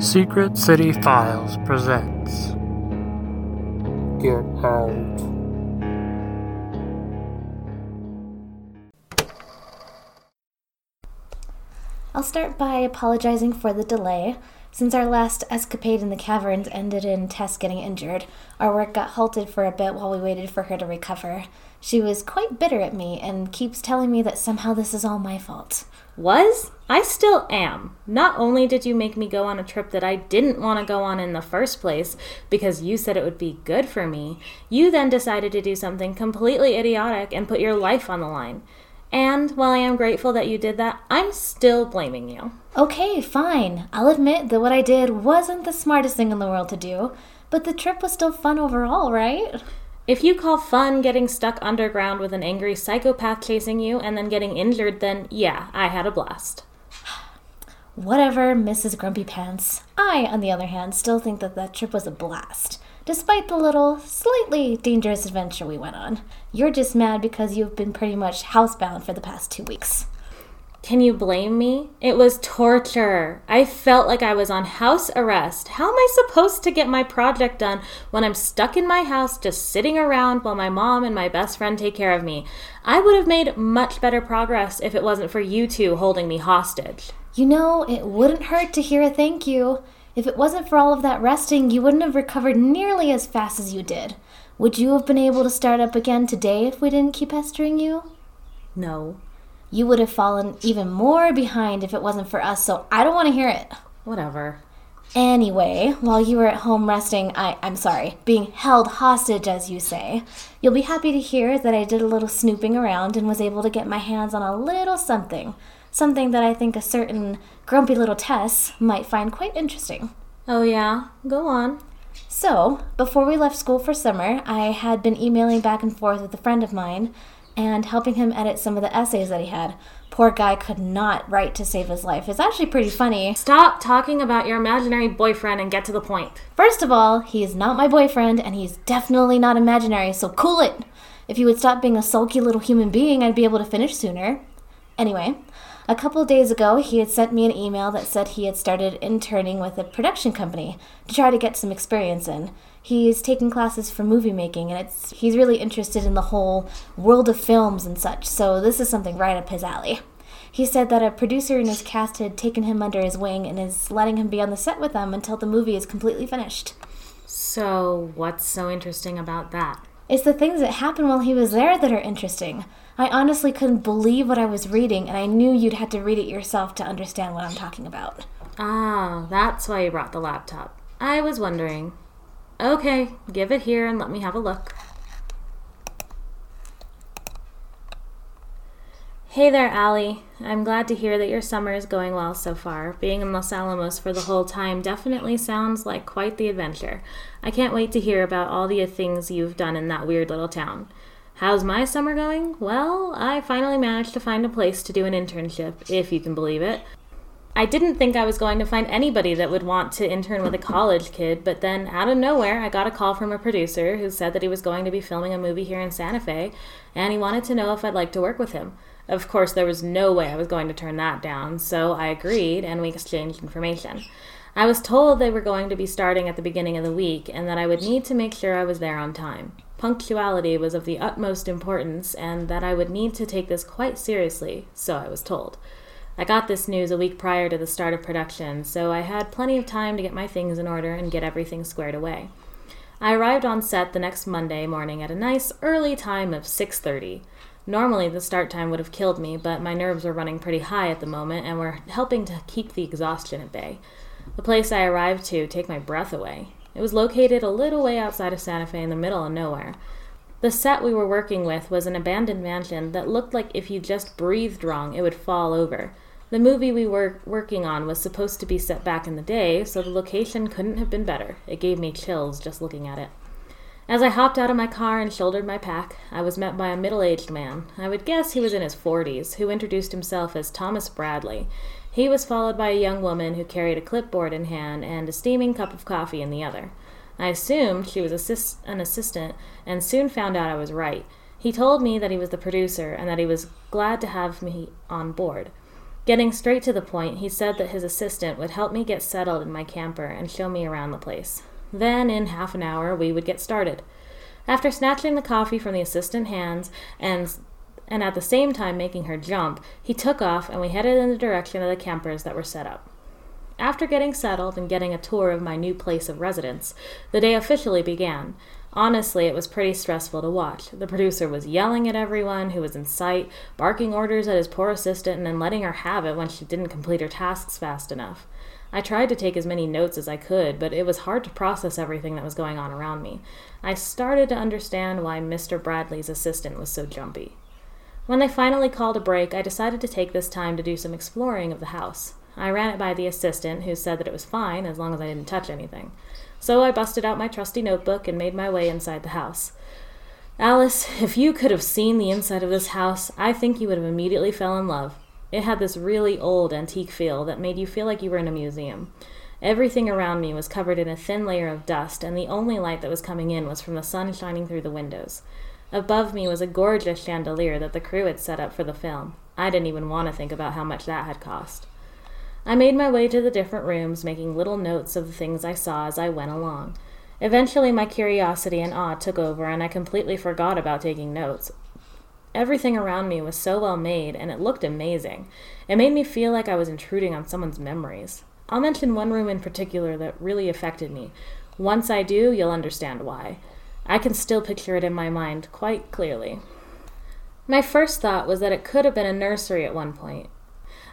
Secret City Files presents Get Out. I'll start by apologizing for the delay. Since our last escapade in the caverns ended in Tess getting injured, our work got halted for a bit while we waited for her to recover. She was quite bitter at me and keeps telling me that somehow this is all my fault. Was? I still am. Not only did you make me go on a trip that I didn't want to go on in the first place because you said it would be good for me, you then decided to do something completely idiotic and put your life on the line. And while I am grateful that you did that, I'm still blaming you. Okay, fine. I'll admit that what I did wasn't the smartest thing in the world to do, but the trip was still fun overall, right? If you call fun getting stuck underground with an angry psychopath chasing you and then getting injured, then yeah, I had a blast. Whatever, Mrs. Grumpy Pants. I, on the other hand, still think that that trip was a blast, despite the little, slightly dangerous adventure we went on. You're just mad because you've been pretty much housebound for the past two weeks. Can you blame me? It was torture. I felt like I was on house arrest. How am I supposed to get my project done when I'm stuck in my house just sitting around while my mom and my best friend take care of me? I would have made much better progress if it wasn't for you two holding me hostage. You know, it wouldn't hurt to hear a thank you. If it wasn't for all of that resting, you wouldn't have recovered nearly as fast as you did. Would you have been able to start up again today if we didn't keep pestering you? No. You would have fallen even more behind if it wasn't for us, so I don't want to hear it. Whatever. Anyway, while you were at home resting, I, I'm sorry, being held hostage, as you say, you'll be happy to hear that I did a little snooping around and was able to get my hands on a little something. Something that I think a certain grumpy little Tess might find quite interesting. Oh, yeah? Go on. So, before we left school for summer, I had been emailing back and forth with a friend of mine and helping him edit some of the essays that he had. Poor guy could not write to save his life. It's actually pretty funny. Stop talking about your imaginary boyfriend and get to the point. First of all, he is not my boyfriend, and he's definitely not imaginary, so cool it! If you would stop being a sulky little human being, I'd be able to finish sooner. Anyway, a couple days ago, he had sent me an email that said he had started interning with a production company to try to get some experience in. He's taking classes for movie making, and it's he's really interested in the whole world of films and such. So this is something right up his alley. He said that a producer in his cast had taken him under his wing and is letting him be on the set with them until the movie is completely finished. So, what's so interesting about that? It's the things that happen while he was there that are interesting. I honestly couldn't believe what I was reading, and I knew you'd had to read it yourself to understand what I'm talking about. Ah, that's why you brought the laptop. I was wondering. Okay, give it here and let me have a look. Hey there, Allie. I'm glad to hear that your summer is going well so far. Being in Los Alamos for the whole time definitely sounds like quite the adventure. I can't wait to hear about all the things you've done in that weird little town. How's my summer going? Well, I finally managed to find a place to do an internship, if you can believe it. I didn't think I was going to find anybody that would want to intern with a college kid, but then out of nowhere, I got a call from a producer who said that he was going to be filming a movie here in Santa Fe, and he wanted to know if I'd like to work with him. Of course, there was no way I was going to turn that down, so I agreed and we exchanged information. I was told they were going to be starting at the beginning of the week and that I would need to make sure I was there on time. Punctuality was of the utmost importance and that I would need to take this quite seriously, so I was told. I got this news a week prior to the start of production, so I had plenty of time to get my things in order and get everything squared away. I arrived on set the next Monday morning at a nice early time of 6:30. Normally, the start time would have killed me, but my nerves were running pretty high at the moment and were helping to keep the exhaustion at bay. The place I arrived to take my breath away. It was located a little way outside of Santa Fe in the middle of nowhere. The set we were working with was an abandoned mansion that looked like if you just breathed wrong, it would fall over. The movie we were working on was supposed to be set back in the day, so the location couldn't have been better. It gave me chills just looking at it. As I hopped out of my car and shouldered my pack, I was met by a middle aged man. I would guess he was in his 40s, who introduced himself as Thomas Bradley. He was followed by a young woman who carried a clipboard in hand and a steaming cup of coffee in the other. I assumed she was assist- an assistant and soon found out I was right. He told me that he was the producer and that he was glad to have me on board. Getting straight to the point, he said that his assistant would help me get settled in my camper and show me around the place. Then, in half an hour, we would get started. After snatching the coffee from the assistant hands and and at the same time making her jump, he took off and we headed in the direction of the campers that were set up. After getting settled and getting a tour of my new place of residence, the day officially began. Honestly, it was pretty stressful to watch. The producer was yelling at everyone who was in sight, barking orders at his poor assistant, and then letting her have it when she didn't complete her tasks fast enough. I tried to take as many notes as I could, but it was hard to process everything that was going on around me. I started to understand why Mr. Bradley's assistant was so jumpy. When they finally called a break, I decided to take this time to do some exploring of the house. I ran it by the assistant, who said that it was fine as long as I didn't touch anything. So I busted out my trusty notebook and made my way inside the house. Alice, if you could have seen the inside of this house, I think you would have immediately fell in love. It had this really old antique feel that made you feel like you were in a museum. Everything around me was covered in a thin layer of dust, and the only light that was coming in was from the sun shining through the windows. Above me was a gorgeous chandelier that the crew had set up for the film. I didn't even want to think about how much that had cost. I made my way to the different rooms, making little notes of the things I saw as I went along. Eventually, my curiosity and awe took over, and I completely forgot about taking notes. Everything around me was so well made, and it looked amazing. It made me feel like I was intruding on someone's memories. I'll mention one room in particular that really affected me. Once I do, you'll understand why. I can still picture it in my mind quite clearly. My first thought was that it could have been a nursery at one point.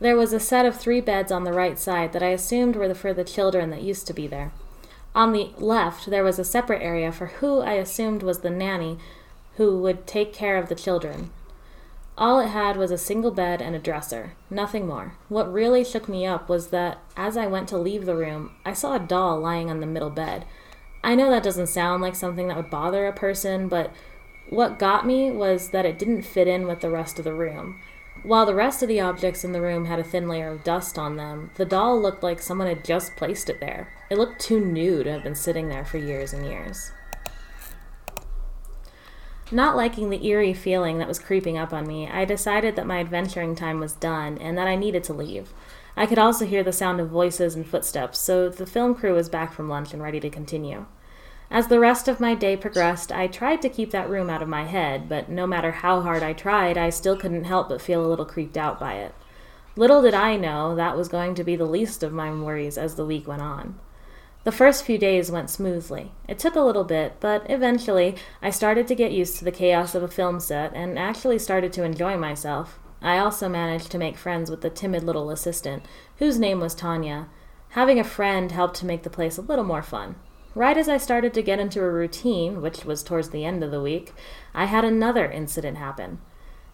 There was a set of three beds on the right side that I assumed were for the children that used to be there. On the left, there was a separate area for who I assumed was the nanny who would take care of the children. All it had was a single bed and a dresser, nothing more. What really shook me up was that as I went to leave the room, I saw a doll lying on the middle bed. I know that doesn't sound like something that would bother a person, but what got me was that it didn't fit in with the rest of the room. While the rest of the objects in the room had a thin layer of dust on them, the doll looked like someone had just placed it there. It looked too new to have been sitting there for years and years. Not liking the eerie feeling that was creeping up on me, I decided that my adventuring time was done and that I needed to leave. I could also hear the sound of voices and footsteps, so the film crew was back from lunch and ready to continue. As the rest of my day progressed, I tried to keep that room out of my head, but no matter how hard I tried, I still couldn't help but feel a little creeped out by it. Little did I know that was going to be the least of my worries as the week went on. The first few days went smoothly. It took a little bit, but eventually I started to get used to the chaos of a film set and actually started to enjoy myself. I also managed to make friends with the timid little assistant, whose name was Tanya. Having a friend helped to make the place a little more fun. Right as I started to get into a routine, which was towards the end of the week, I had another incident happen.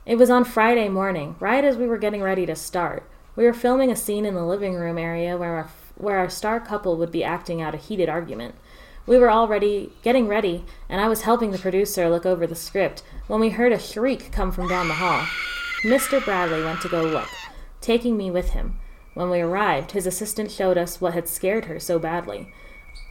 It was on Friday morning, right as we were getting ready to start. We were filming a scene in the living room area where our, where our star couple would be acting out a heated argument. We were already getting ready, and I was helping the producer look over the script when we heard a shriek come from down the hall. Mr. Bradley went to go look, taking me with him. When we arrived, his assistant showed us what had scared her so badly.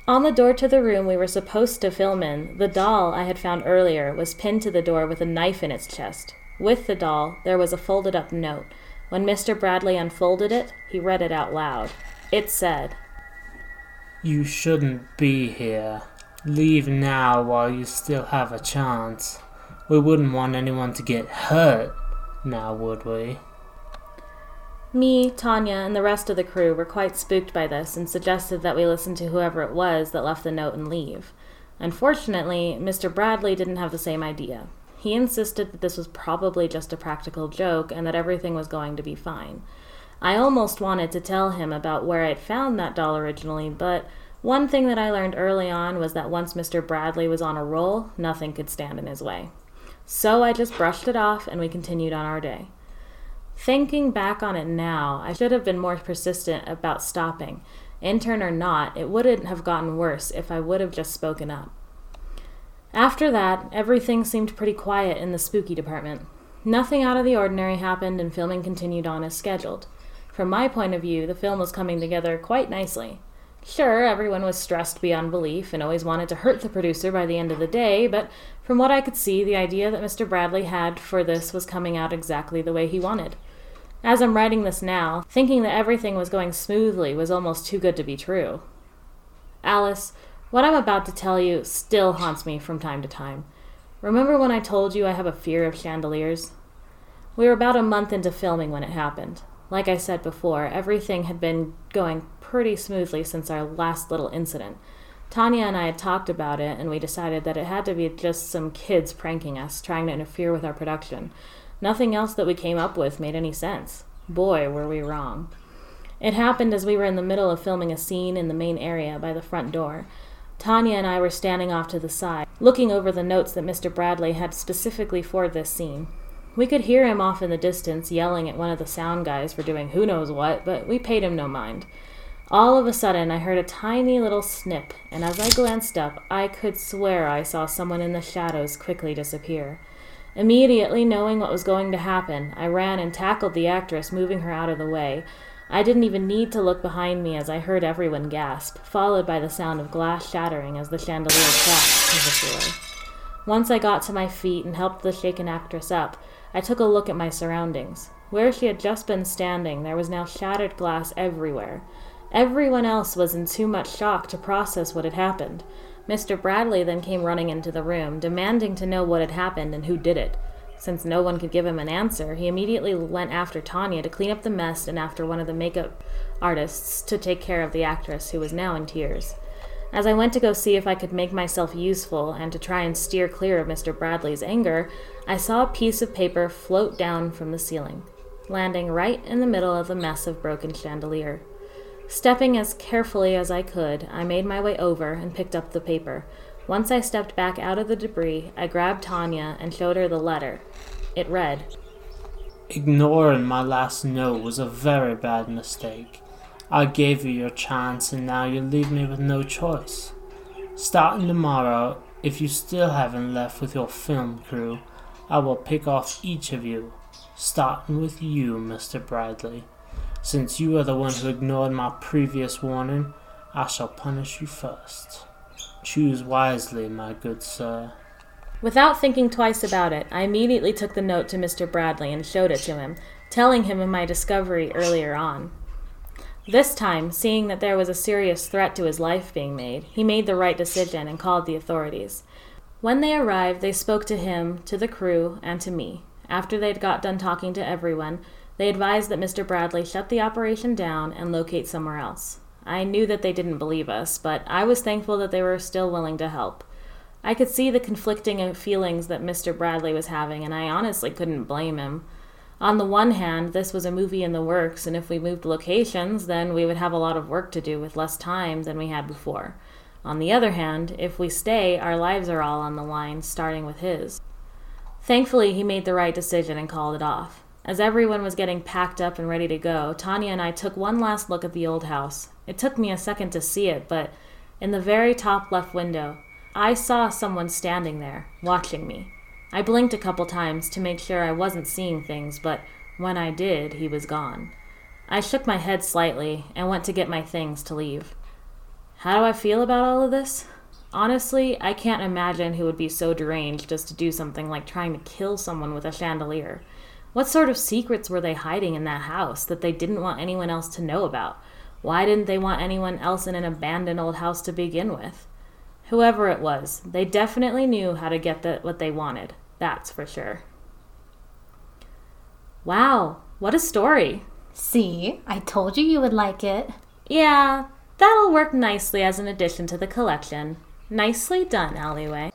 On the door to the room we were supposed to film in, the doll I had found earlier was pinned to the door with a knife in its chest. With the doll, there was a folded up note. When Mr. Bradley unfolded it, he read it out loud. It said, You shouldn't be here. Leave now while you still have a chance. We wouldn't want anyone to get hurt, now would we? Me, Tanya, and the rest of the crew were quite spooked by this and suggested that we listen to whoever it was that left the note and leave. Unfortunately, Mr. Bradley didn't have the same idea. He insisted that this was probably just a practical joke and that everything was going to be fine. I almost wanted to tell him about where I'd found that doll originally, but one thing that I learned early on was that once Mr. Bradley was on a roll, nothing could stand in his way. So I just brushed it off and we continued on our day. Thinking back on it now, I should have been more persistent about stopping. Intern or not, it wouldn't have gotten worse if I would have just spoken up. After that, everything seemed pretty quiet in the spooky department. Nothing out of the ordinary happened, and filming continued on as scheduled. From my point of view, the film was coming together quite nicely. Sure, everyone was stressed beyond belief and always wanted to hurt the producer by the end of the day, but from what I could see, the idea that Mr. Bradley had for this was coming out exactly the way he wanted. As I'm writing this now, thinking that everything was going smoothly was almost too good to be true. Alice, what I'm about to tell you still haunts me from time to time. Remember when I told you I have a fear of chandeliers? We were about a month into filming when it happened. Like I said before, everything had been going pretty smoothly since our last little incident. Tanya and I had talked about it, and we decided that it had to be just some kids pranking us, trying to interfere with our production. Nothing else that we came up with made any sense. Boy, were we wrong. It happened as we were in the middle of filming a scene in the main area by the front door. Tanya and I were standing off to the side, looking over the notes that Mr. Bradley had specifically for this scene. We could hear him off in the distance yelling at one of the sound guys for doing who knows what, but we paid him no mind. All of a sudden, I heard a tiny little snip, and as I glanced up, I could swear I saw someone in the shadows quickly disappear. Immediately knowing what was going to happen, I ran and tackled the actress, moving her out of the way. I didn't even need to look behind me as I heard everyone gasp, followed by the sound of glass shattering as the chandelier crashed to the floor. Once I got to my feet and helped the shaken actress up, I took a look at my surroundings. Where she had just been standing, there was now shattered glass everywhere. Everyone else was in too much shock to process what had happened. Mr. Bradley then came running into the room, demanding to know what had happened and who did it. Since no one could give him an answer, he immediately went after Tanya to clean up the mess and after one of the makeup artists to take care of the actress, who was now in tears. As I went to go see if I could make myself useful and to try and steer clear of Mr. Bradley's anger, I saw a piece of paper float down from the ceiling, landing right in the middle of the mess of broken chandelier. Stepping as carefully as I could, I made my way over and picked up the paper. Once I stepped back out of the debris, I grabbed Tanya and showed her the letter. It read Ignoring my last note was a very bad mistake. I gave you your chance and now you leave me with no choice. Starting tomorrow, if you still haven't left with your film crew, I will pick off each of you, starting with you, Mr. Bradley. Since you are the one who ignored my previous warning, I shall punish you first. Choose wisely, my good sir. Without thinking twice about it, I immediately took the note to Mr. Bradley and showed it to him, telling him of my discovery earlier on. This time, seeing that there was a serious threat to his life being made, he made the right decision and called the authorities. When they arrived, they spoke to him, to the crew, and to me. After they'd got done talking to everyone, they advised that Mr. Bradley shut the operation down and locate somewhere else. I knew that they didn't believe us, but I was thankful that they were still willing to help. I could see the conflicting feelings that Mr. Bradley was having, and I honestly couldn't blame him. On the one hand, this was a movie in the works, and if we moved locations, then we would have a lot of work to do with less time than we had before. On the other hand, if we stay, our lives are all on the line, starting with his. Thankfully, he made the right decision and called it off. As everyone was getting packed up and ready to go, Tanya and I took one last look at the old house. It took me a second to see it, but in the very top left window, I saw someone standing there, watching me. I blinked a couple times to make sure I wasn't seeing things, but when I did, he was gone. I shook my head slightly and went to get my things to leave. How do I feel about all of this? Honestly, I can't imagine who would be so deranged as to do something like trying to kill someone with a chandelier. What sort of secrets were they hiding in that house that they didn't want anyone else to know about? Why didn't they want anyone else in an abandoned old house to begin with? Whoever it was, they definitely knew how to get the, what they wanted. That's for sure. Wow, what a story. See, I told you you would like it. Yeah, that'll work nicely as an addition to the collection. Nicely done, Alleyway.